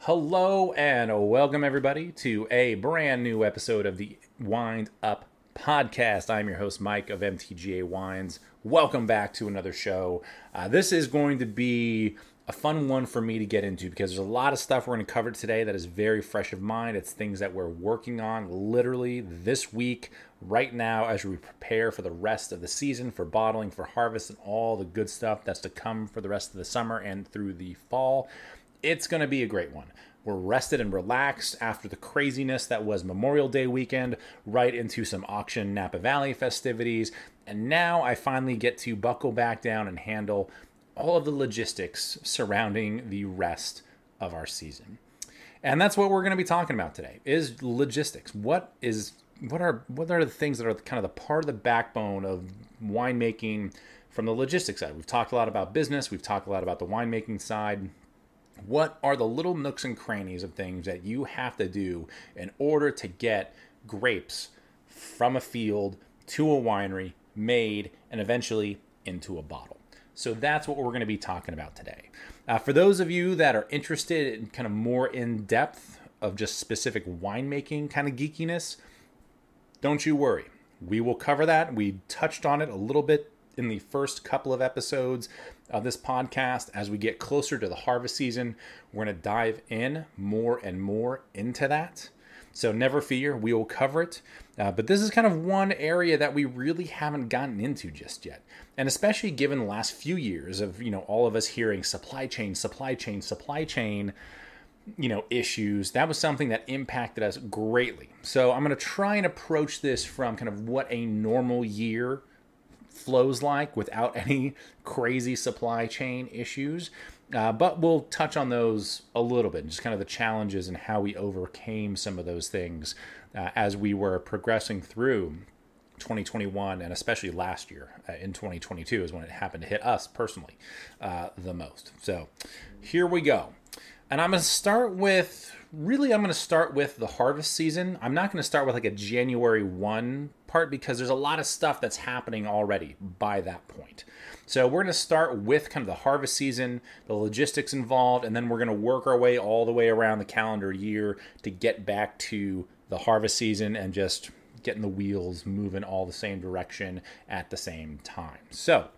Hello and welcome everybody to a brand new episode of the Wind Up Podcast. I'm your host Mike of MTGA Wines. Welcome back to another show. Uh, this is going to be a fun one for me to get into because there's a lot of stuff we're going to cover today that is very fresh of mind. It's things that we're working on literally this week, right now, as we prepare for the rest of the season, for bottling, for harvest, and all the good stuff that's to come for the rest of the summer and through the fall. It's going to be a great one. We're rested and relaxed after the craziness that was Memorial Day weekend, right into some auction Napa Valley festivities. And now I finally get to buckle back down and handle all of the logistics surrounding the rest of our season. And that's what we're going to be talking about today is logistics. What is what are what are the things that are kind of the part of the backbone of winemaking from the logistics side? We've talked a lot about business, we've talked a lot about the winemaking side. What are the little nooks and crannies of things that you have to do in order to get grapes from a field to a winery made and eventually into a bottle? So that's what we're going to be talking about today. Uh, for those of you that are interested in kind of more in depth of just specific winemaking kind of geekiness, don't you worry. We will cover that. We touched on it a little bit in the first couple of episodes of this podcast. As we get closer to the harvest season, we're going to dive in more and more into that. So never fear, we will cover it. Uh, but this is kind of one area that we really haven't gotten into just yet. And especially given the last few years of, you know, all of us hearing supply chain, supply chain, supply chain, you know, issues, that was something that impacted us greatly. So I'm going to try and approach this from kind of what a normal year flows like without any crazy supply chain issues. Uh, but we'll touch on those a little bit, just kind of the challenges and how we overcame some of those things uh, as we were progressing through 2021 and especially last year uh, in 2022 is when it happened to hit us personally uh, the most. So here we go. And I'm going to start with really, I'm going to start with the harvest season. I'm not going to start with like a January 1 part because there's a lot of stuff that's happening already by that point. So we're going to start with kind of the harvest season, the logistics involved, and then we're going to work our way all the way around the calendar year to get back to the harvest season and just getting the wheels moving all the same direction at the same time. So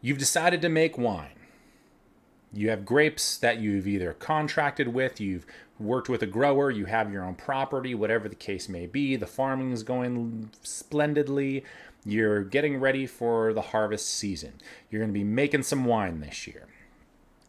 you've decided to make wine. You have grapes that you've either contracted with, you've worked with a grower, you have your own property, whatever the case may be. The farming is going splendidly. You're getting ready for the harvest season. You're going to be making some wine this year.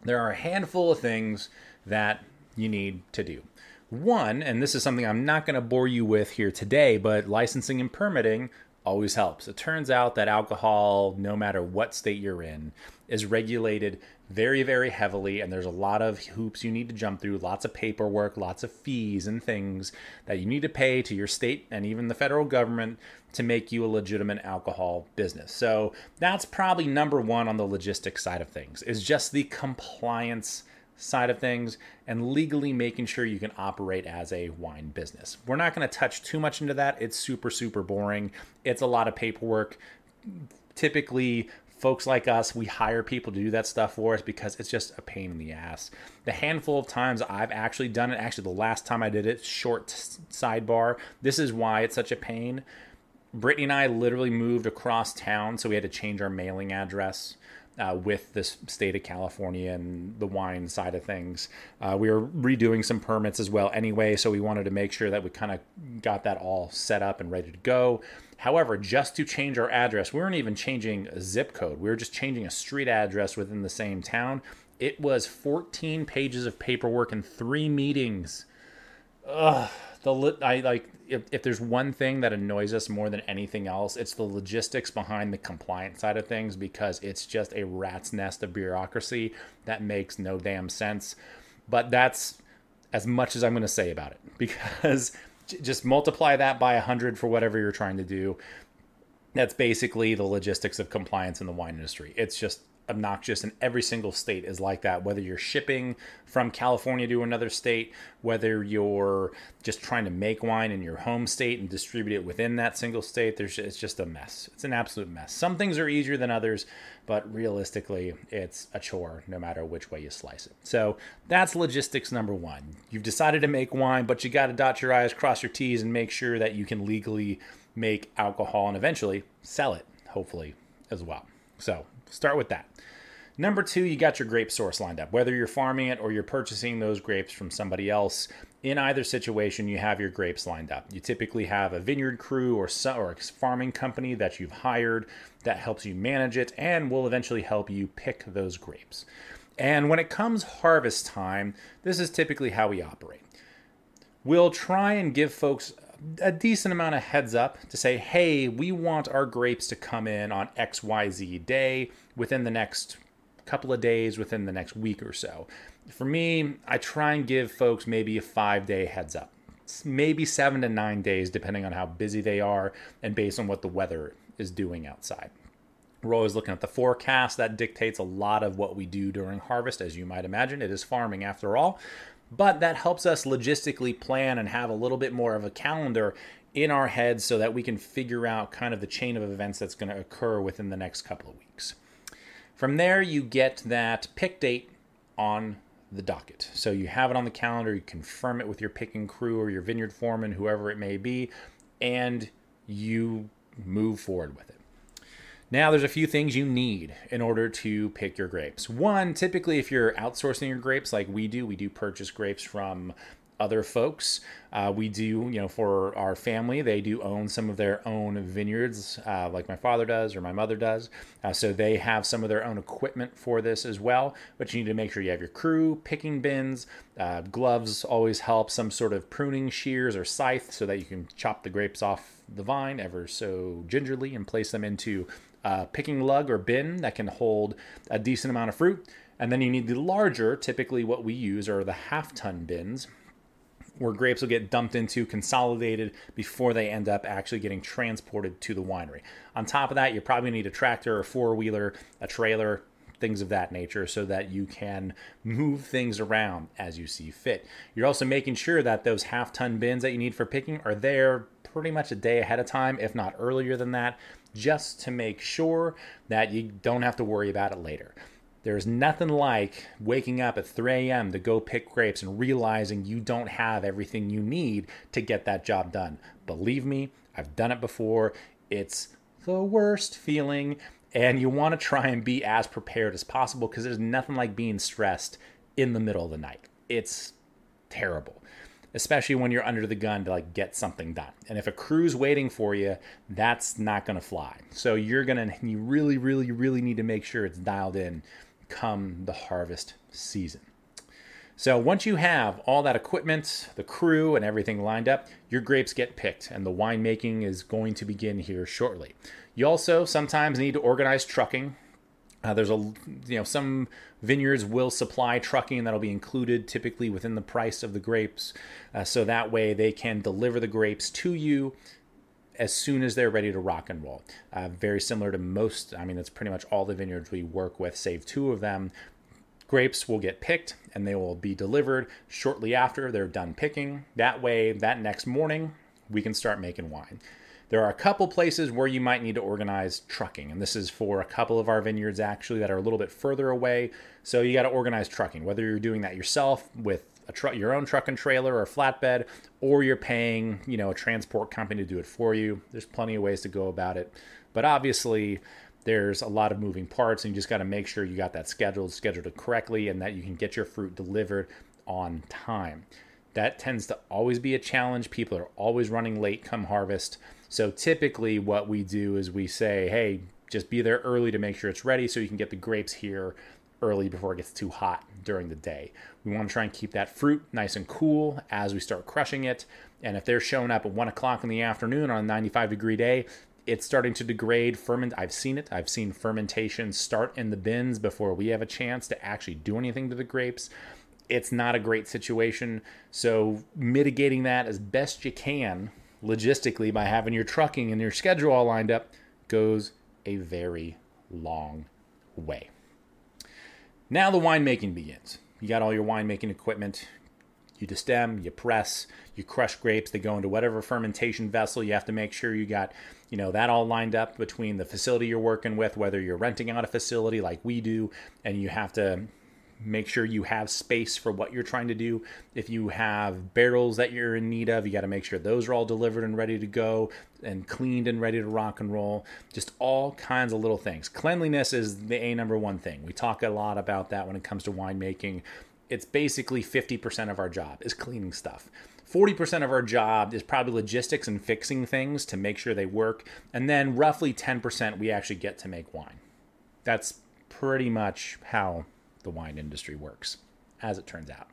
There are a handful of things that you need to do. One, and this is something I'm not going to bore you with here today, but licensing and permitting always helps. It turns out that alcohol, no matter what state you're in, is regulated very, very heavily, and there's a lot of hoops you need to jump through, lots of paperwork, lots of fees and things that you need to pay to your state and even the federal government to make you a legitimate alcohol business. So that's probably number one on the logistics side of things, is just the compliance side of things and legally making sure you can operate as a wine business. We're not going to touch too much into that. It's super, super boring. It's a lot of paperwork. Typically, folks like us, we hire people to do that stuff for us because it's just a pain in the ass. The handful of times I've actually done it, actually, the last time I did it, short sidebar, this is why it's such a pain. Brittany and I literally moved across town, so we had to change our mailing address uh, with the state of California and the wine side of things. Uh, we were redoing some permits as well anyway, so we wanted to make sure that we kind of got that all set up and ready to go. However, just to change our address, we weren't even changing a zip code. We were just changing a street address within the same town. It was 14 pages of paperwork and three meetings. Ugh, the I like if, if there's one thing that annoys us more than anything else, it's the logistics behind the compliance side of things because it's just a rat's nest of bureaucracy that makes no damn sense. But that's as much as I'm going to say about it because just multiply that by 100 for whatever you're trying to do. That's basically the logistics of compliance in the wine industry. It's just obnoxious and every single state is like that. Whether you're shipping from California to another state whether you're just trying to make wine in your home state and distribute it within that single state there's it's just a mess. It's an absolute mess. Some things are easier than others but realistically it's a chore no matter which way you slice it. So that's logistics number 1 you've decided to make wine but you got to dot your i's cross your t's and make sure that you can legally make alcohol and eventually sell it hopefully as well. So start with that Number two, you got your grape source lined up. Whether you're farming it or you're purchasing those grapes from somebody else, in either situation, you have your grapes lined up. You typically have a vineyard crew or, a farming company that you've hired that helps you manage it and will eventually help you pick those grapes. And when it comes harvest time, this is typically how we operate. We'll try and give folks a decent amount of heads up to say, hey, we want our grapes to come in on XYZ day within the next couple of days within the next week or so. For me, I try and give folks maybe a five day heads up, maybe seven to nine days, depending on how busy they are and based on what the weather is doing outside. We're always looking at the forecast. That dictates a lot of what we do during harvest, as you might imagine. It is farming after all. But that helps us logistically plan and have a little bit more of a calendar in our heads so that we can figure out kind of the chain of events that's going to occur within the next couple of weeks. From there, you get that pick date on the docket. So you have it on the calendar, you confirm it with your picking crew or your vineyard foreman, whoever it may be, and you move forward with it. Now, there's a few things you need in order to pick your grapes. One, typically, if you're outsourcing your grapes like we do, we do purchase grapes from other folks. Uh, we do, you know, for our family, they do own some of their own vineyards, uh, like my father does or my mother does. Uh, so they have some of their own equipment for this as well. But you need to make sure you have your crew, picking bins, uh, gloves always help, some sort of pruning shears or scythe so that you can chop the grapes off the vine ever so gingerly and place them into a picking lug or bin that can hold a decent amount of fruit. And then you need the larger, typically what we use are the half ton bins where grapes will get dumped into, consolidated before they end up actually getting transported to the winery. On top of that, you're probably going to need a tractor, a four wheeler, a trailer, things of that nature so that you can move things around as you see fit. You're also making sure that those half ton bins that you need for picking are there pretty much a day ahead of time, if not earlier than that, just to make sure that you don't have to worry about it later. There's nothing like waking up at 3 a.m. to go pick grapes and realizing you don't have everything you need to get that job done. Believe me, I've done it before. It's the worst feeling, and you want to try and be as prepared as possible because there's nothing like being stressed in the middle of the night. It's terrible, especially when you're under the gun to like get something done. And if a crew's waiting for you, that's not going to fly. So you're going to you really really really need to make sure it's dialed in come the harvest season. So once you have all that equipment, the crew, and everything lined up, your grapes get picked, and the winemaking is going to begin here shortly. You also sometimes need to organize trucking. Uh, there's a you know some vineyards will supply trucking that'll be included typically within the price of the grapes, uh, so that way they can deliver the grapes to you as soon as they're ready to rock and roll. Uh, very similar to most, I mean, that's pretty much all the vineyards we work with, save two of them. Grapes will get picked and they will be delivered shortly after they're done picking. That way, that next morning, we can start making wine. There are a couple places where you might need to organize trucking, and this is for a couple of our vineyards actually that are a little bit further away. So you got to organize trucking, whether you're doing that yourself with a truck, your own truck and trailer or flatbed, or you're paying, you know, a transport company to do it for you. There's plenty of ways to go about it, but obviously there's a lot of moving parts, and you just got to make sure you got that scheduled, scheduled correctly, and that you can get your fruit delivered on time. That tends to always be a challenge. People are always running late come harvest. So typically, what we do is we say, hey, just be there early to make sure it's ready so you can get the grapes here early before it gets too hot during the day. We want to try and keep that fruit nice and cool as we start crushing it. And if they're showing up at one o'clock in the afternoon on a 95 degree day, it's starting to degrade ferment i've seen it i've seen fermentation start in the bins before we have a chance to actually do anything to the grapes it's not a great situation so mitigating that as best you can logistically by having your trucking and your schedule all lined up goes a very long way Now the winemaking begins. You got all your winemaking equipment. You destem, you press, you crush grapes. They go into whatever fermentation vessel. You have to make sure you got, you know, that all lined up between the facility you're working with, whether you're renting out a facility like we do, and you have to make sure you have space for what you're trying to do. If you have barrels that you're in need of, you got to make sure those are all delivered and ready to go and cleaned and ready to rock and roll. Just all kinds of little things. Cleanliness is the A number one thing. We talk a lot about that when it comes to winemaking. It's basically 50% of our job is cleaning stuff. 40% of our job is probably logistics and fixing things to make sure they work. And then roughly 10% we actually get to make wine. That's pretty much how the wine industry works, as it turns out.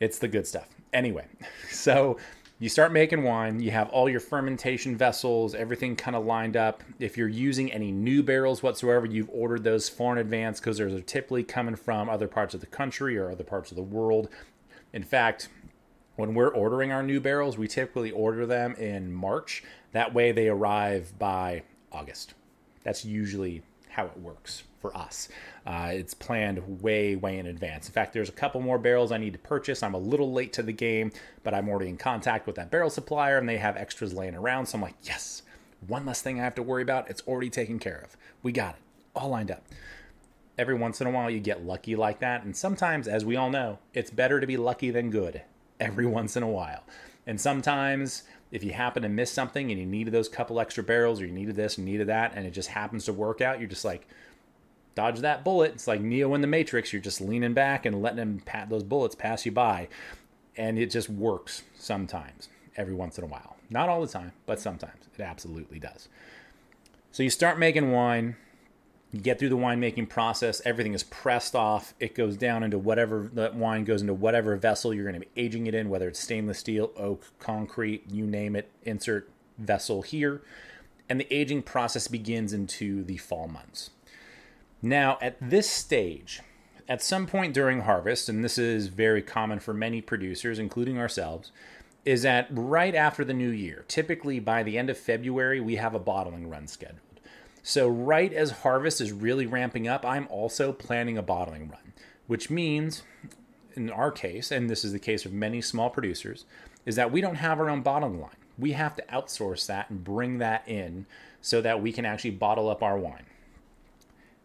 It's the good stuff. Anyway, so you start making wine, you have all your fermentation vessels, everything kind of lined up. If you're using any new barrels whatsoever, you've ordered those far in advance because those are typically coming from other parts of the country or other parts of the world. In fact, when we're ordering our new barrels, we typically order them in March. That way they arrive by August. That's usually how it works for us. Uh, it's planned way, way in advance. In fact, there's a couple more barrels I need to purchase. I'm a little late to the game, but I'm already in contact with that barrel supplier and they have extras laying around. So I'm like, yes, one less thing I have to worry about. It's already taken care of. We got it all lined up. Every once in a while, you get lucky like that. And sometimes, as we all know, it's better to be lucky than good every once in a while. And sometimes, if you happen to miss something and you needed those couple extra barrels or you needed this and needed that, and it just happens to work out, you're just like, dodge that bullet. It's like Neo in the Matrix. You're just leaning back and letting them pat those bullets pass you by. And it just works sometimes, every once in a while. Not all the time, but sometimes. It absolutely does. So you start making wine, you get through the winemaking process, everything is pressed off. It goes down into whatever that wine goes into whatever vessel you're going to be aging it in, whether it's stainless steel, oak, concrete, you name it, insert vessel here. And the aging process begins into the fall months. Now, at this stage, at some point during harvest, and this is very common for many producers, including ourselves, is that right after the new year, typically by the end of February, we have a bottling run scheduled. So, right as harvest is really ramping up, I'm also planning a bottling run, which means, in our case, and this is the case of many small producers, is that we don't have our own bottling line. We have to outsource that and bring that in so that we can actually bottle up our wine.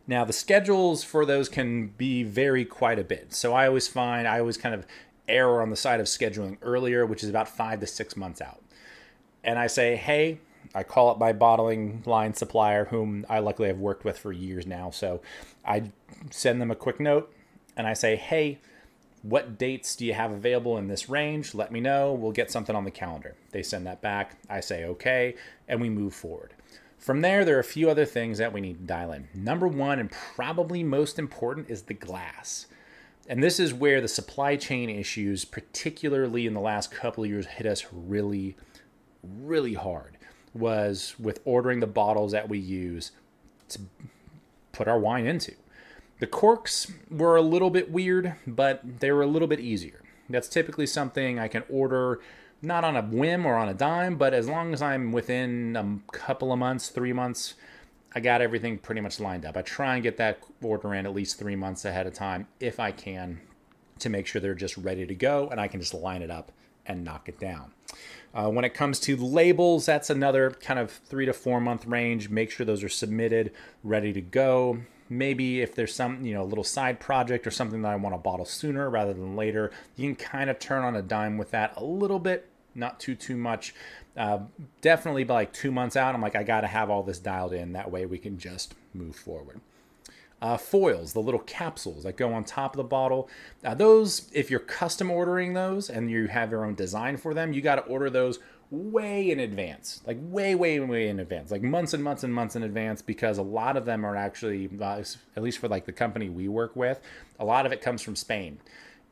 Now, the schedules for those can be vary quite a bit. So I always find, I always kind of err on the side of scheduling earlier, which is about five to six months out. And I say, hey, I call up my bottling line supplier, whom I luckily have worked with for years now. So I send them a quick note and I say, hey, what dates do you have available in this range? Let me know. We'll get something on the calendar. They send that back. I say, okay, and we move forward. From there, there are a few other things that we need to dial in. Number one, and probably most important, is the glass. And this is where the supply chain issues, particularly in the last couple of years, hit us really, really hard. Was with ordering the bottles that we use to put our wine into. The corks were a little bit weird, but they were a little bit easier. That's typically something I can order not on a whim or on a dime, but as long as I'm within a couple of months, three months, I got everything pretty much lined up. I try and get that order in at least three months ahead of time if I can to make sure they're just ready to go and I can just line it up and knock it down. Uh, when it comes to labels, that's another kind of three to four month range. Make sure those are submitted, ready to go maybe if there's some you know a little side project or something that I want to bottle sooner rather than later, you can kind of turn on a dime with that a little bit, not too too much. Uh, definitely by like two months out, I'm like I got to have all this dialed in. That way we can just move forward. Uh, foils, the little capsules that go on top of the bottle. Uh, those, if you're custom ordering those and you have your own design for them, you got to order those way in advance, like way, way, way in advance, like months and months and months in advance, because a lot of them are actually, uh, at least for like the company we work with, a lot of it comes from Spain.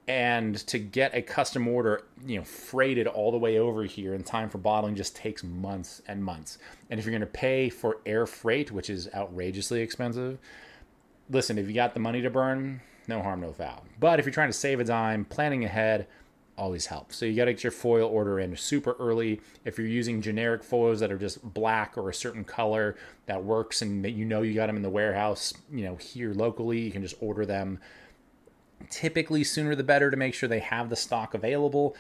And to get a custom order, you know, freighted all the way over here in time for bottling just takes months and months. And if you're going to pay for air freight, which is outrageously expensive, listen, if you got the money to burn, no harm, no foul. But if you're trying to save a dime, planning ahead, always helps. So you got to get your foil order in super early. If you're using generic foils that are just black or a certain color that works and that you know you got them in the warehouse, you know, here locally, you can just order them. Typically sooner the better to make sure they have the stock available.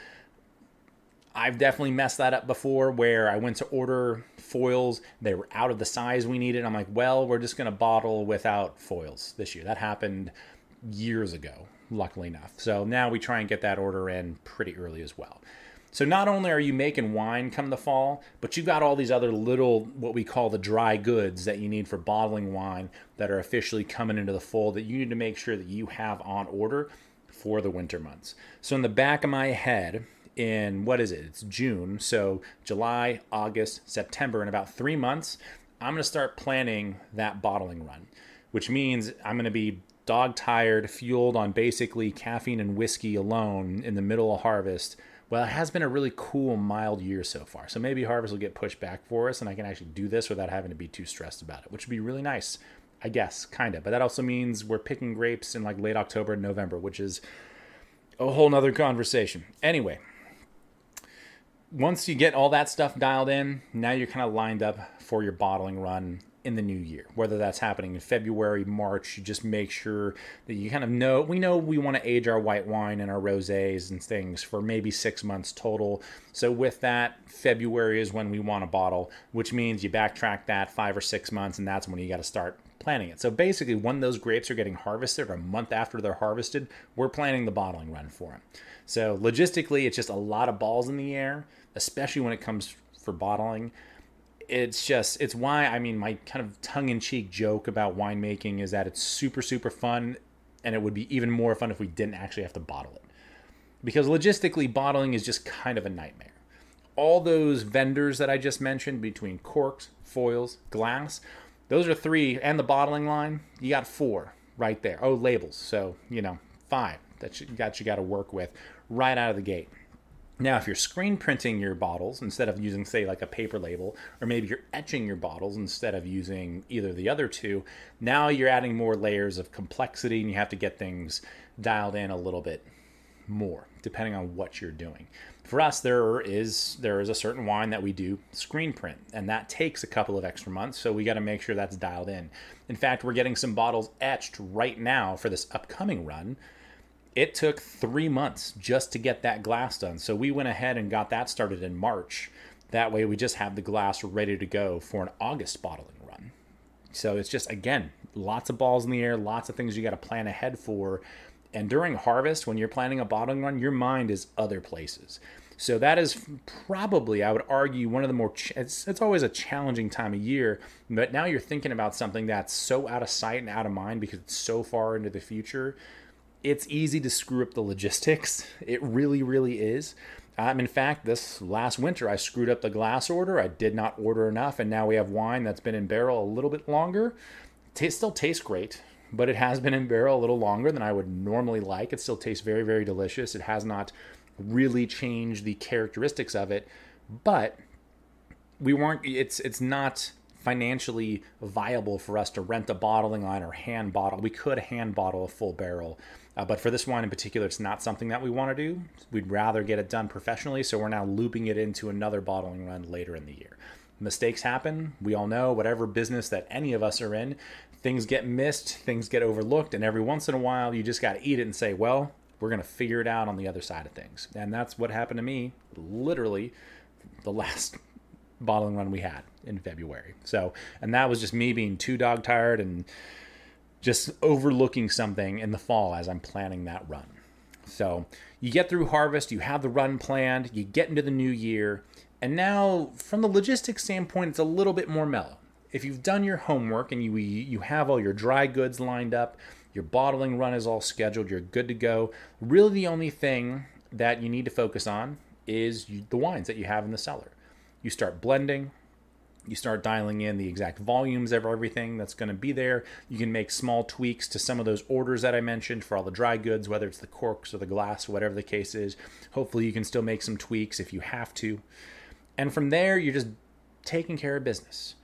I've definitely messed that up before where I went to order foils, they were out of the size we needed. I'm like, well, we're just going to bottle without foils this year. That happened years ago luckily enough. So now we try and get that order in pretty early as well. So not only are you making wine come the fall, but you've got all these other little what we call the dry goods that you need for bottling wine that are officially coming into the fold that you need to make sure that you have on order for the winter months. So in the back of my head, in what is it? It's June. So July, August, September, in about three months, I'm going to start planning that bottling run, which means I'm going to be dog tired, fueled on basically caffeine and whiskey alone in the middle of harvest. Well, it has been a really cool, mild year so far. So maybe harvest will get pushed back for us and I can actually do this without having to be too stressed about it, which would be really nice, I guess, kind of. But that also means we're picking grapes in like late October and November, which is a whole nother conversation. Anyway, once you get all that stuff dialed in, now you're kind of lined up for your bottling run in the new year, whether that's happening in February, March. You just make sure that you kind of know. We know we want to age our white wine and our rosés and things for maybe six months total. So with that, February is when we want a bottle, which means you backtrack that five or six months, and that's when you got to start planning it. So basically, when those grapes are getting harvested, or a month after they're harvested, we're planning the bottling run for them. So logistically, it's just a lot of balls in the air, especially when it comes for bottling it's just it's why I mean my kind of tongue-in-cheek joke about winemaking is that it's super super fun and it would be even more fun if we didn't actually have to bottle it. Because logistically bottling is just kind of a nightmare. All those vendors that I just mentioned between corks, foils, glass, those are three and the bottling line, you got four right there. Oh, labels. So, you know, five that you got you got to work with right out of the gate. Now, if you're screen printing your bottles instead of using, say, like a paper label, or maybe you're etching your bottles instead of using either the other two, now you're adding more layers of complexity and you have to get things dialed in a little bit more depending on what you're doing. For us, there is there is a certain wine that we do screen print, and that takes a couple of extra months, so we got to make sure that's dialed in. In fact, we're getting some bottles etched right now for this upcoming run it took three months just to get that glass done. So we went ahead and got that started in March. That way, we just have the glass ready to go for an August bottling run. So it's just, again, lots of balls in the air, lots of things you got to plan ahead for. And during harvest, when you're planning a bottling run, your mind is other places. So that is probably, I would argue, one of the more. Ch- it's it's always a challenging time of year, but now you're thinking about something that's so out of sight and out of mind because it's so far into the future it's easy to screw up the logistics. It really, really is. Um, in fact, this last winter, I screwed up the glass order. I did not order enough, and now we have wine that's been in barrel a little bit longer. It still tastes great, but it has been in barrel a little longer than I would normally like. It still tastes very, very delicious. It has not really changed the characteristics of it, but we weren't. It's it's not financially viable for us to rent a bottling line or hand bottle. We could hand bottle a full barrel uh, but for this wine in particular, it's not something that we want to do. We'd rather get it done professionally, so we're now looping it into another bottling run later in the year. Mistakes happen. We all know, whatever business that any of us are in, things get missed, things get overlooked, and every once in a while, you just got to eat it and say, well, we're going to figure it out on the other side of things. And that's what happened to me literally the last bottling run we had in February. So, and that was just me being too dog tired and just overlooking something in the fall as I'm planning that run. So you get through harvest, you have the run planned, you get into the new year, and now from the logistics standpoint, it's a little bit more mellow. If you've done your homework and you you have all your dry goods lined up, your bottling run is all scheduled, you're good to go. Really, the only thing that you need to focus on is the wines that you have in the cellar. You start blending, you start dialing in the exact volumes of everything that's going to be there. You can make small tweaks to some of those orders that I mentioned for all the dry goods, whether it's the corks or the glass, whatever the case is. Hopefully, you can still make some tweaks if you have to. And from there, you're just taking care of business.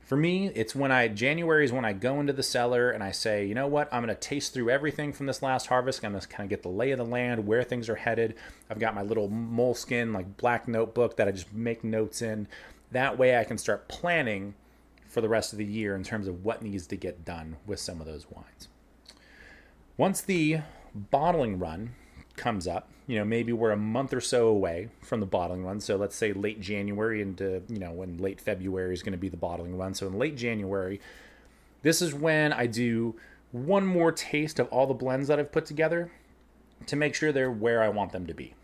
For me, it's when I January is when I go into the cellar and I say, you know what, I'm going to taste through everything from this last harvest. I'm to kind of get the lay of the land, where things are headed. I've got my little moleskin like black notebook that I just make notes in. That way, I can start planning for the rest of the year in terms of what needs to get done with some of those wines. Once the bottling run comes up, you know, maybe we're a month or so away from the bottling run. So let's say late January into, you know, when late February is going to be the bottling run. So in late January, this is when I do one more taste of all the blends that I've put together to make sure they're where I want them to be.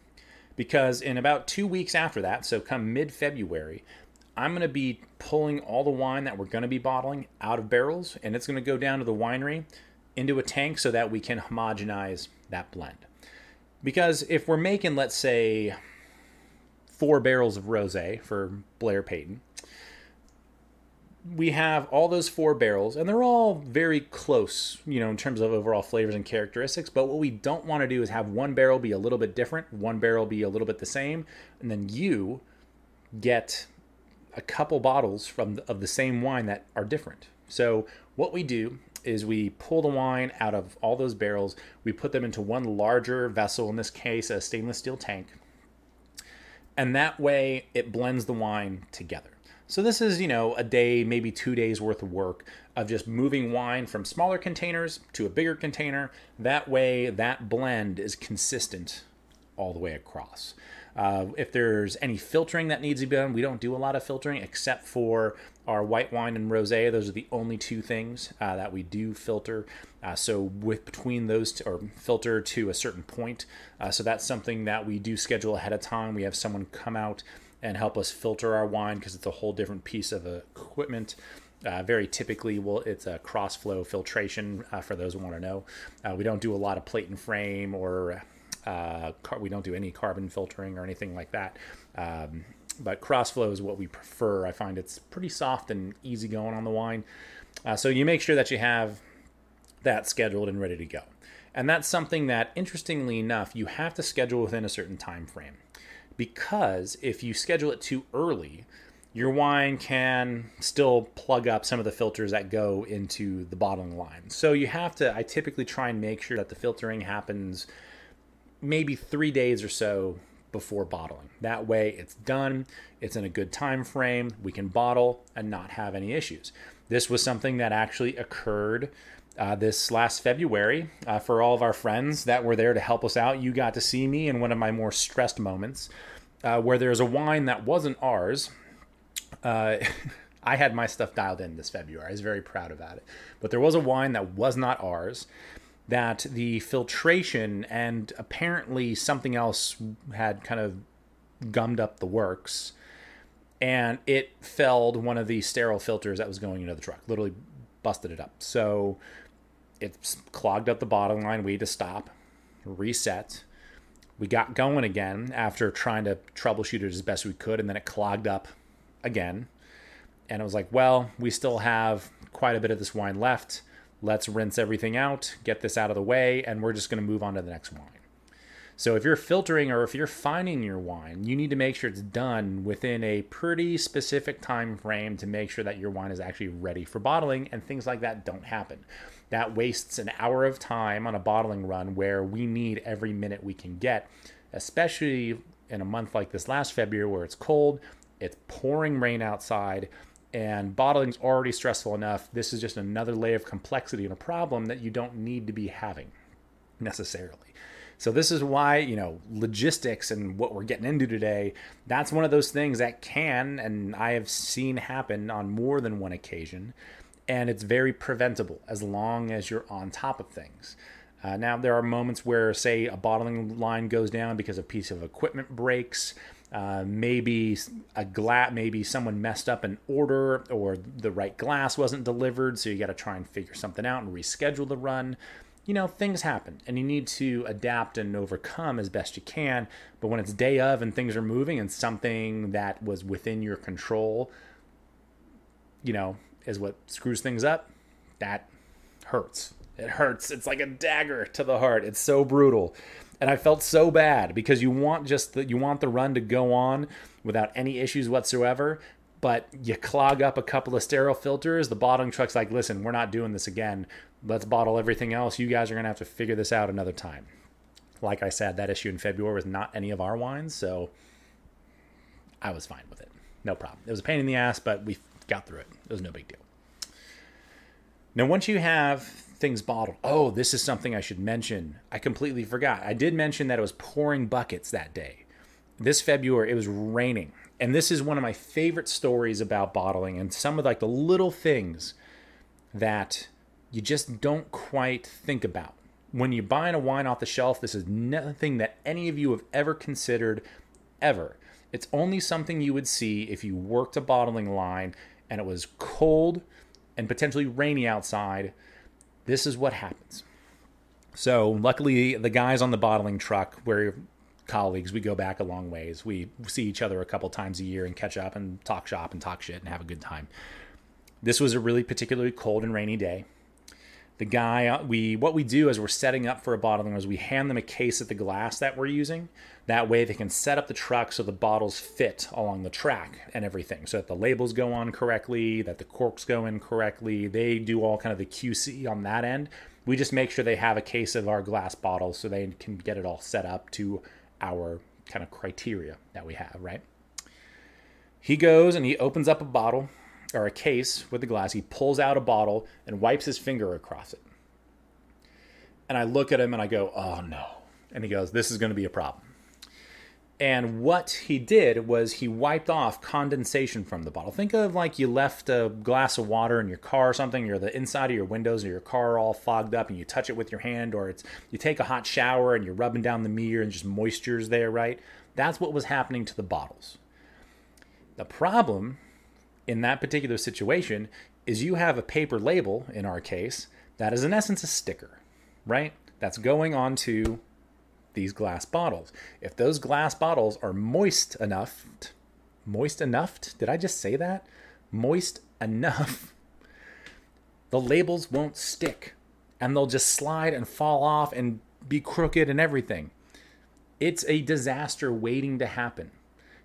Because in about two weeks after that, so come mid February, I'm going to be pulling all the wine that we're going to be bottling out of barrels and it's going to go down to the winery into a tank so that we can homogenize that blend. Because if we're making, let's say, four barrels of rose for Blair Payton, we have all those four barrels, and they're all very close, you know, in terms of overall flavors and characteristics. But what we don't want to do is have one barrel be a little bit different, one barrel be a little bit the same, and then you get a couple bottles from of the same wine that are different. So what we do is we pull the wine out of all those barrels, we put them into one larger vessel, in this case, a stainless steel tank, and that way it blends the wine together. So this is, you know, a day, maybe two days worth of work of just moving wine from smaller containers to a bigger container. That way, that blend is consistent all the way across. Uh, if there's any filtering that needs to be done, we don't do a lot of filtering except for our white wine and rosé. Those are the only two things uh, that we do filter. Uh, so with between those t- or filter to a certain point. Uh, so that's something that we do schedule ahead of time. We have someone come out and help us filter our wine because it's a whole different piece of equipment. Uh, very typically, well, it's a cross flow filtration uh, for those who want to know. Uh, we don't do a lot of plate and frame or uh, car- we don't do any carbon filtering or anything like that. Um, but crossflow is what we prefer. I find it's pretty soft and easy going on the wine. Uh, so you make sure that you have that scheduled and ready to go. And that's something that, interestingly enough, you have to schedule within a certain time frame. Because if you schedule it too early, your wine can still plug up some of the filters that go into the bottling line. So you have to, I typically try and make sure that the filtering happens maybe three days or so before bottling. That way it's done, it's in a good time frame, we can bottle and not have any issues. This was something that actually occurred uh, this last February uh, for all of our friends that were there to help us out. You got to see me in one of my more stressed moments uh, where there's a wine that wasn't ours. Uh, I had my stuff dialed in this February. I was very proud about it. But there was a wine that was not ours that the filtration and apparently something else had kind of gummed up the works and it felled one of the sterile filters that was going into the truck literally busted it up. So it clogged up the bottom line. We had to stop reset. We got going again after trying to troubleshoot it as best we could and then it clogged up again. And it was like well we still have quite a bit of this wine left let's rinse everything out, get this out of the way, and we're just going to move on to the next wine. So if you're filtering or if you're fining your wine, you need to make sure it's done within a pretty specific time frame to make sure that your wine is actually ready for bottling and things like that don't happen. That wastes an hour of time on a bottling run where we need every minute we can get, especially in a month like this last February where it's cold, it's pouring rain outside, and bottling's already stressful enough. This is just another layer of complexity and a problem that you don't need to be having necessarily. So this is why, you know, logistics and what we're getting into today, that's one of those things that can and I have seen happen on more than one occasion and it's very preventable as long as you're on top of things. Uh, now there are moments where say a bottling line goes down because a piece of equipment breaks uh, maybe a glass, maybe someone messed up an order or the right glass wasn't delivered, so you got to try and figure something out and reschedule the run. You know, things happen and you need to adapt and overcome as best you can. But when it's day of and things are moving and something that was within your control, you know, is what screws things up, that hurts. It hurts. It's like a dagger to the heart. It's so brutal and I felt so bad because you want just the, you want the run to go on without any issues whatsoever, but you clog up a couple of sterile filters. The bottling truck's like, listen, we're not doing this again. Let's bottle everything else. You guys are going to have to figure this out another time. Like I said, that issue in February was not any of our wines, so I was fine with it. No problem. It was a pain in the ass, but we got through it. It was no big deal. Now, once you have things bottled, oh, this is something I should mention. I completely forgot. I did mention that it was pouring buckets that day. This February, it was raining. And this is one of my favorite stories about bottling and some of like the little things that you just don't quite think about. When you're buying a wine off the shelf, this is nothing that any of you have ever considered ever. It's only something you would see if you worked a bottling line and it was cold and potentially rainy outside. This is what happens. So, luckily, the guys on the bottling truck, we're colleagues, we go back a long ways. We see each other a couple times a year and catch up and talk shop and talk shit and have a good time. This was a really particularly cold and rainy day the guy uh, we what we do as we're setting up for a bottling is we hand them a case of the glass that we're using. That way they can set up the truck so the bottles fit along the track and everything. So that the labels go on correctly that the corks go in correctly. They do all kind of the qc on that end. We just make sure they have a case of our glass bottles so they can get it all set up to our kind of criteria that we have right? He goes and he opens up a bottle or a case with the glass. He pulls out a bottle and wipes his finger across it. And I look at him and I go, "Oh no!" And he goes, "This is going to be a problem." And what he did was he wiped off condensation from the bottle. Think of like you left a glass of water in your car or something, or the inside of your windows of your car all fogged up and you touch it with your hand, or it's you take a hot shower and you're rubbing down the mirror and just moisture's there, right? That's what was happening to the bottles. The problem in that particular situation is you have a paper label, in our case, that is in essence a sticker, right? That's going onto these glass bottles. If those glass bottles are moist enough, moist enough, did I just say that? Moist enough, the labels won't stick and they'll just slide and fall off and be crooked and everything. It's a disaster waiting to happen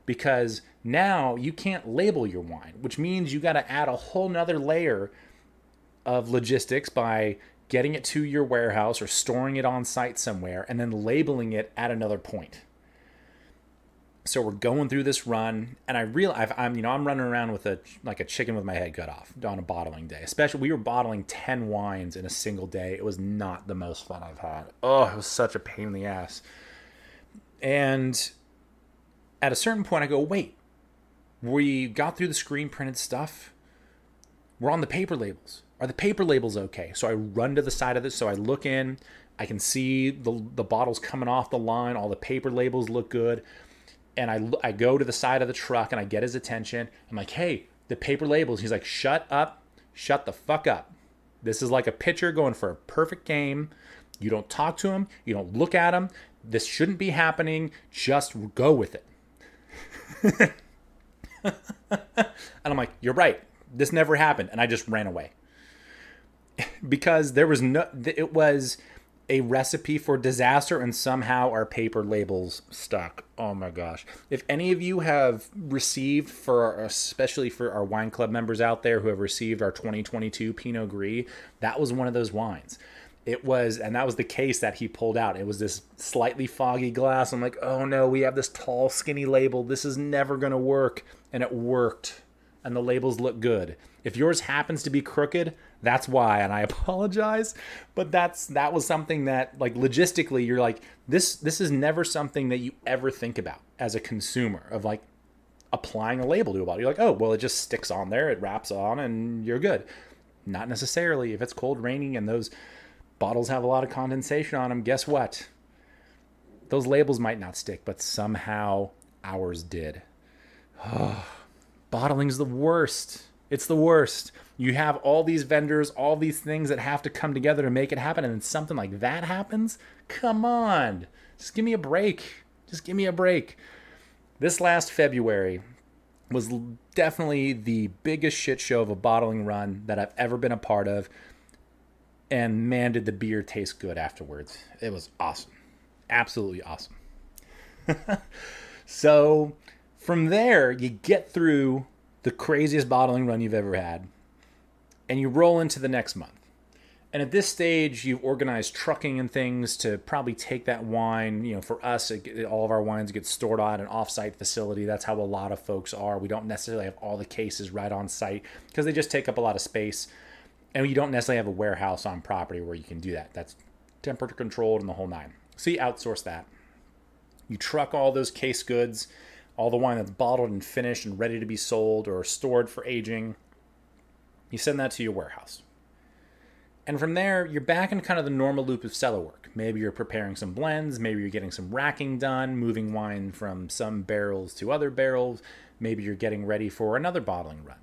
because now you can't label your wine, which means you got to add a whole nother layer of logistics by getting it to your warehouse or storing it on site somewhere and then labeling it at another point. So we're going through this run, and I realize I'm, you know, I'm running around with a like a chicken with my head cut off on a bottling day. Especially, we were bottling ten wines in a single day. It was not the most fun I've had. Oh, it was such a pain in the ass. And at a certain point, I go, wait, we got through the screen printed stuff. We're on the paper labels. Are the paper labels okay? So I run to the side of this. So I look in. I can see the, the bottles coming off the line. All the paper labels look good. And I, I go to the side of the truck and I get his attention. I'm like, hey, the paper labels. He's like, shut up. Shut the fuck up. This is like a pitcher going for a perfect game. You don't talk to him. You don't look at him. This shouldn't be happening. Just go with it. and I'm like, you're right. This never happened. And I just ran away. because there was no, it was a recipe for disaster and somehow our paper labels stuck. Oh my gosh. If any of you have received for especially for our wine club members out there who have received our 2022 Pinot Gris, that was one of those wines it was and that was the case that he pulled out. It was this slightly foggy glass. I'm like oh no we have this tall skinny label. This is never going to work. And it worked. And the labels look good. If yours happens to be crooked that's why. And i apologize. But that's that was something that like logistically you're like this this is never something that you ever think about as a consumer of like applying a label to a bottle you're like oh well it just sticks on there. It wraps on and you're good. Not necessarily. If it's cold raining and those bottles have a lot of condensation on them. Guess what? Those labels might not stick, but somehow ours did. Oh, bottling's the worst. It's the worst. You have all these vendors, all these things that have to come together to make it happen, and then something like that happens? Come on. Just give me a break. Just give me a break. This last February was definitely the biggest shit show of a bottling run that I've ever been a part of and man, did the beer taste good afterwards. It was awesome. Absolutely awesome. so from there, you get through the craziest bottling run you've ever had, and you roll into the next month. And at this stage, you've organized trucking and things to probably take that wine. You know, for us, it, all of our wines get stored on an offsite facility. That's how a lot of folks are. We don't necessarily have all the cases right on site because they just take up a lot of space. And you don't necessarily have a warehouse on property where you can do that. That's temperature controlled and the whole nine. So you outsource that. You truck all those case goods, all the wine that's bottled and finished and ready to be sold or stored for aging. You send that to your warehouse and from there, you're back in kind of the normal loop of cellar work. Maybe you're preparing some blends, maybe you're getting some racking done, moving wine from some barrels to other barrels, maybe you're getting ready for another bottling run.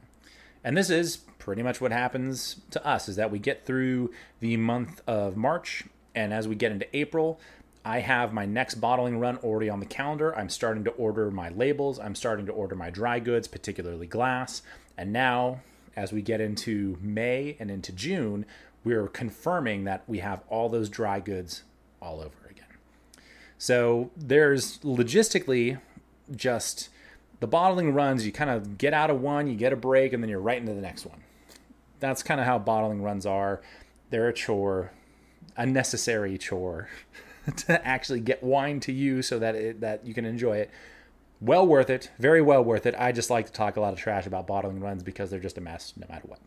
And this is pretty much what happens to us is that we get through the month of March and as we get into April, I have my next bottling run already on the calendar. I'm starting to order my labels, I'm starting to order my dry goods, particularly glass. And now as we get into May and into June, we're confirming that we have all those dry goods all over again. So there's logistically just the bottling runs, you kind of get out of one, you get a break, and then you're right into the next one. That's kind of how bottling runs are. They're a chore, a necessary chore to actually get wine to you so that it, that you can enjoy it. Well worth it, very well worth it. I just like to talk a lot of trash about bottling runs because they're just a mess no matter what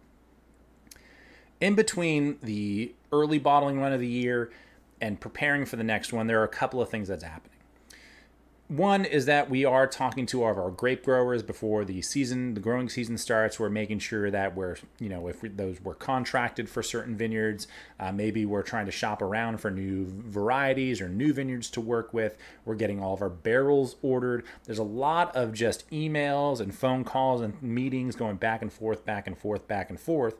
in between the early bottling run of the year and preparing for the next one, there are a couple of things that's happening. One is that we are talking to all of our grape growers before the season, the growing season starts. We're making sure that we're, you know, if we, those were contracted for certain vineyards, uh, maybe we're trying to shop around for new varieties or new vineyards to work with. We're getting all of our barrels ordered. There's a lot of just emails and phone calls and meetings going back and forth, back and forth, back and forth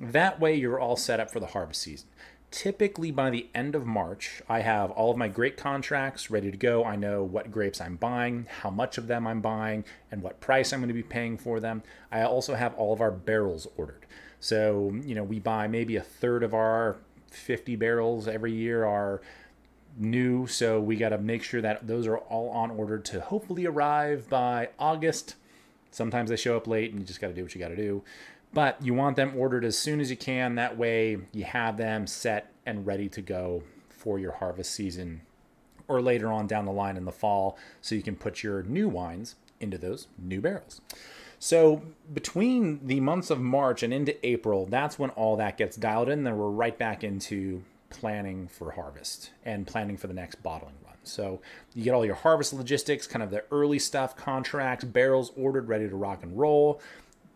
that way, you're all set up for the harvest season. Typically, by the end of March, I have all of my grape contracts ready to go. I know what grapes I'm buying, how much of them I'm buying, and what price I'm going to be paying for them. I also have all of our barrels ordered. So, you know, we buy maybe a third of our 50 barrels every year are new. So, we got to make sure that those are all on order to hopefully arrive by August. Sometimes they show up late and you just got to do what you got to do but you want them ordered as soon as you can. That way, you have them set and ready to go for your harvest season or later on down the line in the fall so you can put your new wines into those new barrels. So, between the months of March and into April, that's when all that gets dialed in. Then we're right back into planning for harvest and planning for the next bottling run. So, you get all your harvest logistics, kind of the early stuff, contracts, barrels ordered, ready to rock and roll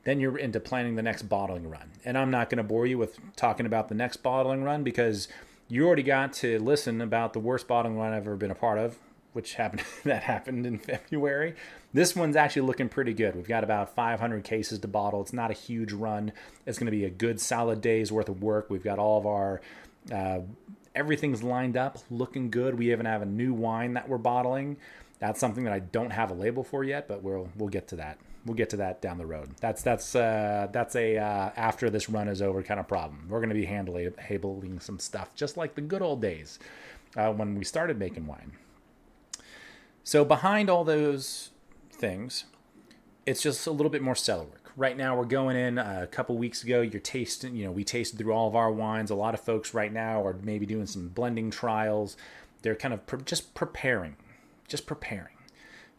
then you're into planning the next bottling run. And I'm not going to bore you with talking about the next bottling run because you already got to listen about the worst bottling run I've ever been a part of, which happened that happened in February. This one's actually looking pretty good. We've got about 500 cases to bottle. It's not a huge run. It's going to be a good solid day's worth of work. We've got all of our uh, everything's lined up, looking good. We even have a new wine that we're bottling. That's something that I don't have a label for yet, but we'll we'll get to that we'll get to that down the road. That's that's uh, that's a uh, after this run is over kind of problem. We're going to be handling labeling some stuff just like the good old days uh, when we started making wine. So behind all those things, it's just a little bit more cellar work. Right now, we're going in uh, a couple weeks ago. You're tasting, you know, we tasted through all of our wines. A lot of folks right now are maybe doing some blending trials. They're kind of pre- just preparing, just preparing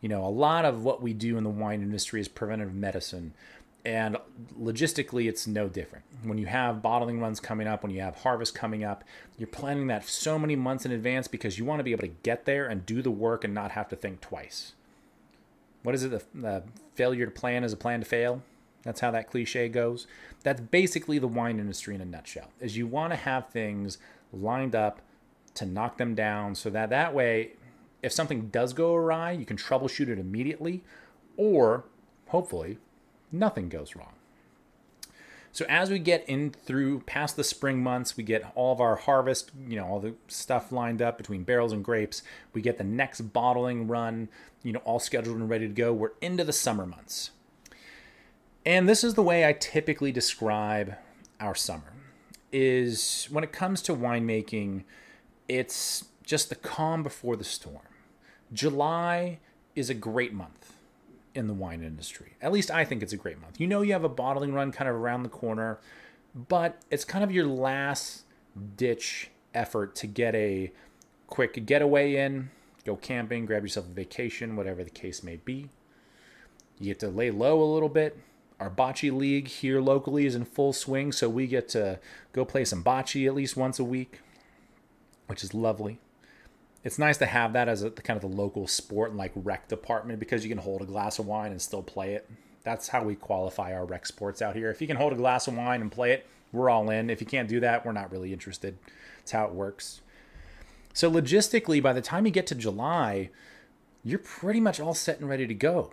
you know, a lot of what we do in the wine industry is preventive medicine. And logistically, it's no different. When you have bottling runs coming up, when you have harvest coming up, you're planning that so many months in advance because you want to be able to get there and do the work and not have to think twice. What is it? The, the failure to plan is a plan to fail. That's how that cliche goes. That's basically the wine industry in a nutshell. Is you want to have things lined up to knock them down so that that way if something does go awry, you can troubleshoot it immediately, or hopefully, nothing goes wrong. So as we get in through past the spring months, we get all of our harvest, you know, all the stuff lined up between barrels and grapes. We get the next bottling run, you know, all scheduled and ready to go. We're into the summer months. And this is the way I typically describe our summer. Is when it comes to winemaking, it's just the calm before the storm. July is a great month. in the wine industry. At least I think it's a great month. You know, you have a bottling run kind of around the corner, but it's kind of your last ditch effort to get a quick getaway in, go camping, grab yourself a vacation, whatever the case may be. You get to lay low a little bit. Our bocce league here locally is in full swing, so we get to go play some bocce at least once a week, which is lovely. It's nice to have that as a kind of the local sport and like rec department because you can hold a glass of wine and still play it. That's how we qualify our rec sports out here. If you can hold a glass of wine and play it, we're all in. If you can't do that, we're not really interested. It's how it works. So logistically, by the time you get to July, you're pretty much all set and ready to go.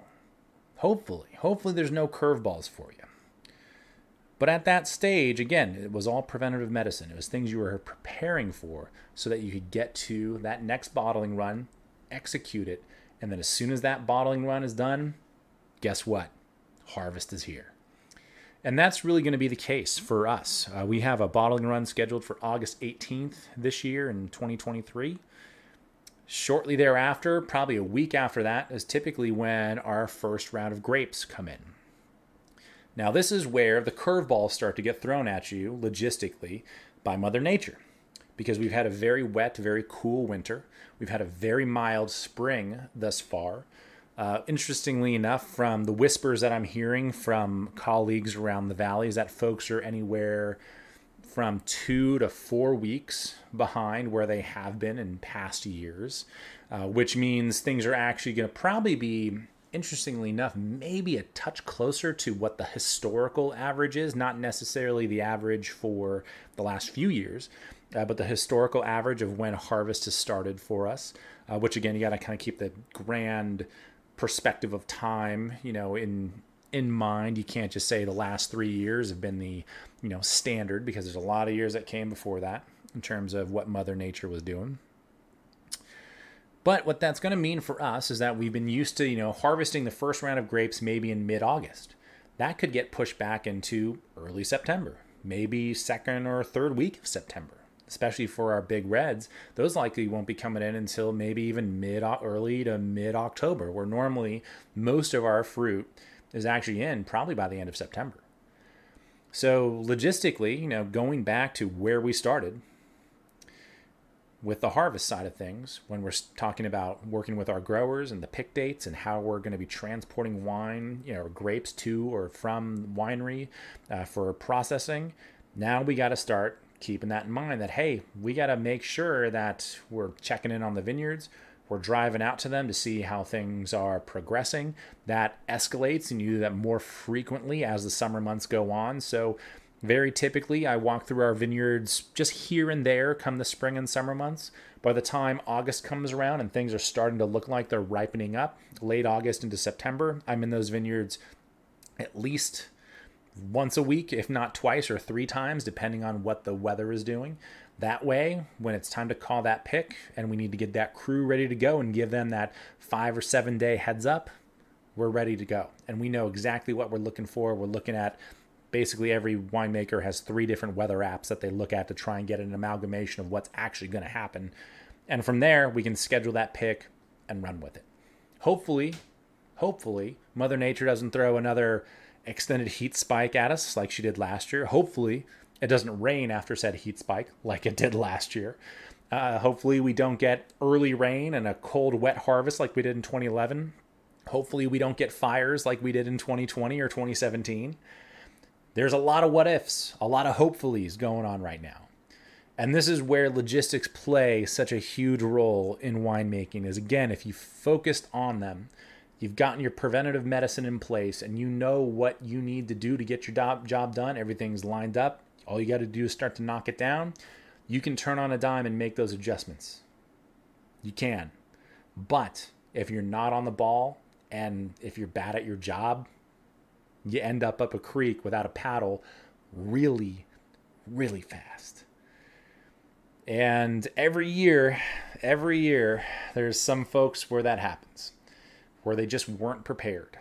Hopefully, hopefully there's no curveballs for you. But at that stage, again, it was all preventative medicine. It was things you were preparing for so that you could get to that next bottling run, execute it, and then as soon as that bottling run is done, guess what? Harvest is here. And that's really going to be the case for us. Uh, we have a bottling run scheduled for August 18th this year in 2023. Shortly thereafter, probably a week after that, is typically when our first round of grapes come in. Now, this is where the curveballs start to get thrown at you logistically by Mother Nature because we've had a very wet, very cool winter. We've had a very mild spring thus far. Uh, interestingly enough, from the whispers that I'm hearing from colleagues around the valley, is that folks are anywhere from two to four weeks behind where they have been in past years, uh, which means things are actually going to probably be, interestingly enough, maybe a touch closer to what the historical average is, not necessarily the average for the last few years, uh, but the historical average of when harvest has started for us, uh, which again, you got to kind of keep the grand perspective of time, you know, in in mind. You can't just say the last three years have been the you know standard because there's a lot of years that came before that in terms of what Mother Nature was doing. But what that's going to mean for us is that we've been used to you know harvesting the first round of grapes maybe in mid August. That could get pushed back into early September, maybe second or third week of September especially for our big reds, those likely won't be coming in until maybe even mid early to mid October, where normally most of our fruit is actually in probably by the end of September. So logistically, you know, going back to where we started with the harvest side of things, when we're talking about working with our growers and the pick dates and how we're going to be transporting wine, you know, grapes to or from winery uh, for processing, now we got to start keeping that in mind that hey we got to make sure that we're checking in on the vineyards. We're driving out to them to see how things are progressing. That escalates and you do that more frequently as the summer months go on. So very typically i walk through our vineyards just here and there come the spring and summer months by the time august comes around and things are starting to look like they're ripening up late august into september i'm in those vineyards at least once a week, if not twice or three times, depending on what the weather is doing. That way, when it's time to call that pick and we need to get that crew ready to go and give them that five or seven day heads up, we're ready to go. And we know exactly what we're looking for. We're looking at basically every winemaker has three different weather apps that they look at to try and get an amalgamation of what's actually going to happen. And from there, we can schedule that pick and run with it. Hopefully, hopefully, Mother Nature doesn't throw another extended heat spike at us like she did last year. Hopefully, it doesn't rain after said heat spike like it did last year. Uh, hopefully, we don't get early rain and a cold, wet harvest like we did in 2011. Hopefully, we don't get fires like we did in 2020 or 2017. There's a lot of what ifs, a lot of hopefullys going on right now. And this is where logistics play such a huge role in winemaking is again, if you focused on them, You've gotten your preventative medicine in place and you know what you need to do to get your job, done. Everything's lined up. All you got to do is start to knock it down. You can turn on a dime and make those adjustments. You can. But if you're not on the ball and if you're bad at your job, you end up up a creek without a paddle really, really fast. And every year, every year, there's some folks where that happens where they just weren't prepared.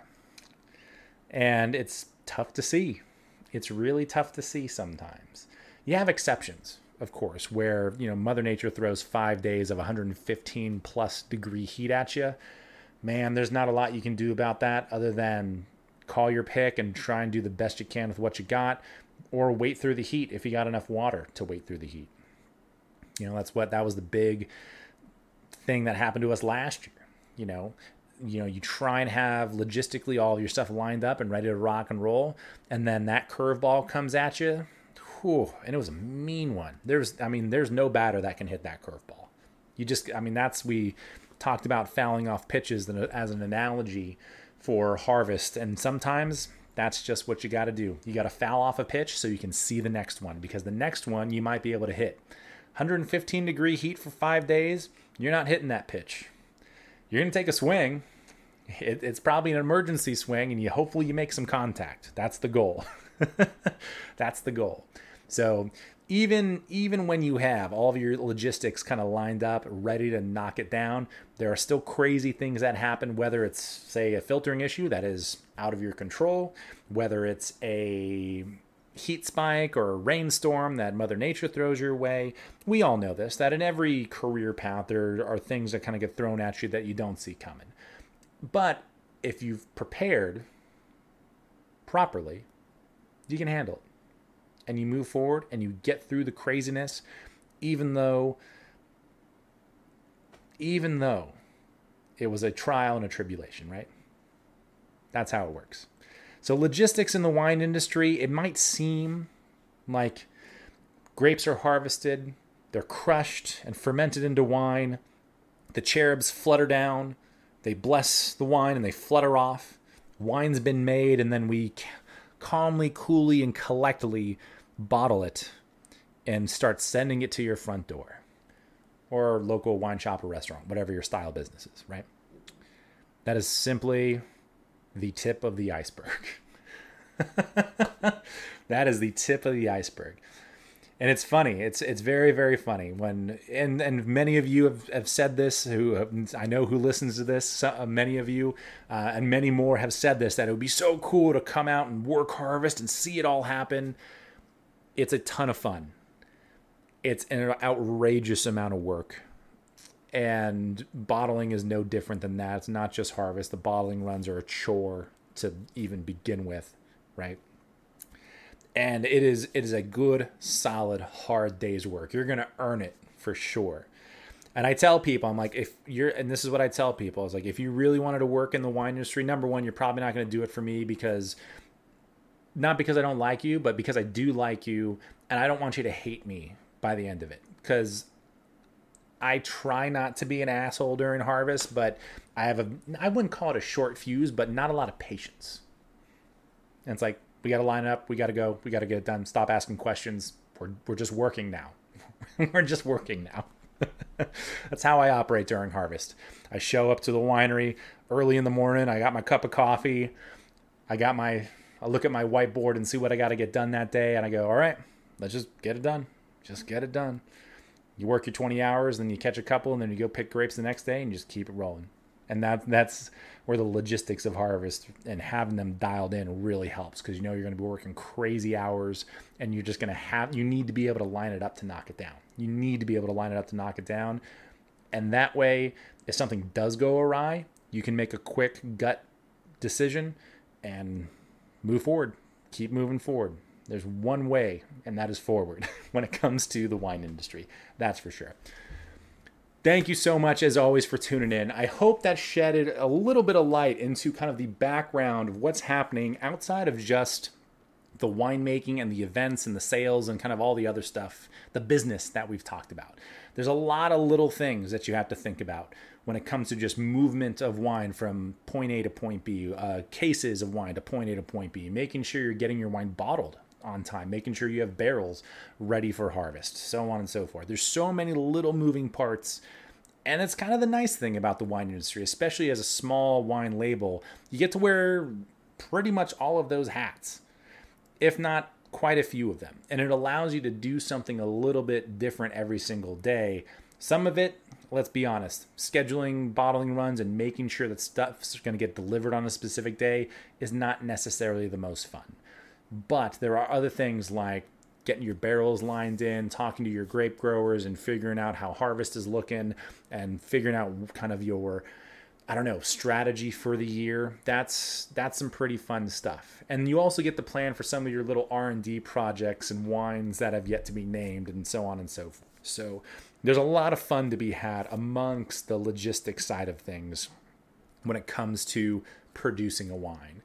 And it's tough to see. It's really tough to see sometimes. You have exceptions, of course, where, you know, Mother Nature throws 5 days of 115 plus degree heat at you. man, there's not a lot you can do about that other than call your pick and try and do the best you can with what you got, or wait through the heat if you got enough water to wait through the heat. You know, that's what that was the big thing that happened to us last year. You know, you know, you try and have logistically all your stuff lined up and ready to rock and roll, and then that curveball comes at you. Whew, and it was a mean one. There's, I mean, there's no batter that can hit that curveball. You just, I mean, that's we talked about fouling off pitches as an analogy for harvest, and sometimes that's just what you got to do. You got to foul off a pitch so you can see the next one because the next one you might be able to hit. 115 degree heat for five days, you're not hitting that pitch. You're going to take a swing. It, it's probably an emergency swing, and you hopefully you make some contact. That's the goal. That's the goal. So even even when you have all of your logistics kind of lined up, ready to knock it down, there are still crazy things that happen. Whether it's say a filtering issue that is out of your control, whether it's a heat spike or a rainstorm that Mother Nature throws your way. We all know this that in every career path, there are things that kind of get thrown at you that you don't see coming. But if you've prepared properly, you can handle it and you move forward and you get through the craziness, even though, even though it was a trial and a tribulation, right? That's how it works. So, logistics in the wine industry, it might seem like grapes are harvested, they're crushed and fermented into wine. The cherubs flutter down, they bless the wine and they flutter off. Wine's been made, and then we calmly, coolly, and collectively bottle it and start sending it to your front door or local wine shop or restaurant, whatever your style business is, right? That is simply the tip of the iceberg. that is the tip of the iceberg. And it's funny. It's it's very very funny when and and many of you have, have said this. Who have, I know who listens to this. So, many of you uh, and many more have said this that it would be so cool to come out and work harvest and see it all happen it's a ton of fun. It's an outrageous amount of work. And bottling is no different than that. It's not just harvest. The bottling runs are a chore to even begin with, right? And it is it is a good, solid, hard day's work. You're gonna earn it for sure. And I tell people, I'm like, if you're, and this is what I tell people, is like, if you really wanted to work in the wine industry, number one, you're probably not going to do it for me because not because I don't like you, but because I do like you and I don't want you to hate me by the end of it. Because I try not to be an asshole during harvest, but I have a, I wouldn't call it a short fuse, but not a lot of patience. And it's like, we got to line up, we got to go, we got to get it done. Stop asking questions. We're, we're just working now. we're just working now. That's how I operate during harvest. I show up to the winery early in the morning. I got my cup of coffee. I got my I look at my whiteboard and see what I got to get done that day, and I go, all right, let's just get it done. Just get it done. You work your 20 hours, then you catch a couple, and then you go pick grapes the next day, and you just keep it rolling. And that that's where the logistics of harvest and having them dialed in really helps because you know you're going to be working crazy hours, and you're just going to have you need to be able to line it up to knock it down. You need to be able to line it up to knock it down, and that way, if something does go awry, you can make a quick gut decision and move forward, keep moving forward. There's one way, and that is forward when it comes to the wine industry. That's for sure. Thank you so much, as always, for tuning in. I hope that shedded a little bit of light into kind of the background of what's happening outside of just the winemaking and the events and the sales and kind of all the other stuff, the business that we've talked about. There's a lot of little things that you have to think about when it comes to just movement of wine from point A to point B, uh, cases of wine to point A to point B, making sure you're getting your wine bottled on time, making sure you have barrels ready for harvest, so on and so forth. There's so many little moving parts. And it's kind of the nice thing about the wine industry, especially as a small wine label. You get to wear pretty much all of those hats, if not quite a few of them. And it allows you to do something a little bit different every single day. Some of it let's be honest, scheduling bottling runs and making sure that stuff's going to get delivered on a specific day is not necessarily the most fun. But there are other things like getting your barrels lined in, talking to your grape growers, and figuring out how harvest is looking, and figuring out kind of your I don't know, strategy for the year. That's that's some pretty fun stuff. And you also get the plan for some of your little R&D projects and wines that have yet to be named and so on and so forth. So there's a lot of fun to be had amongst the logistics side of things when it comes to producing a wine.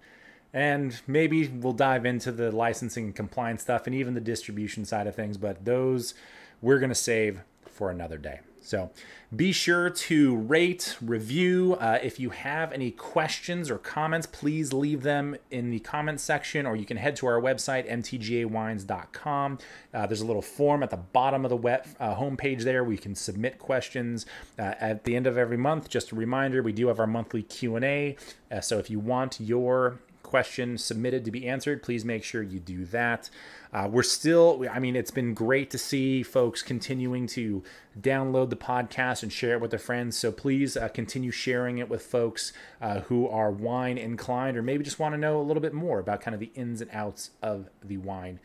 And maybe we'll dive into the licensing and compliance stuff and even the distribution side of things, but those we're going to save for another day. So be sure to rate, review. Uh, if you have any questions or comments, please leave them in the comments section, or you can head to our website, mtgawines.com. Uh, there's a little form at the bottom of the web uh, homepage there where you can submit questions. Uh, at the end of every month, just a reminder, we do have our monthly Q&A. Uh, so if you want your question submitted to be answered, please make sure you do that. Uh, we're still, I mean, it's been great to see folks continuing to download the podcast and share it with their friends. So please uh, continue sharing it with folks uh, who are wine inclined or maybe just want to know a little bit more about kind of the ins and outs of the wine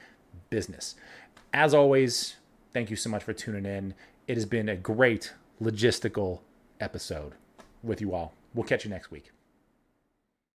business. As always, thank you so much for tuning in. It has been a great logistical episode with you all. We'll catch you next week.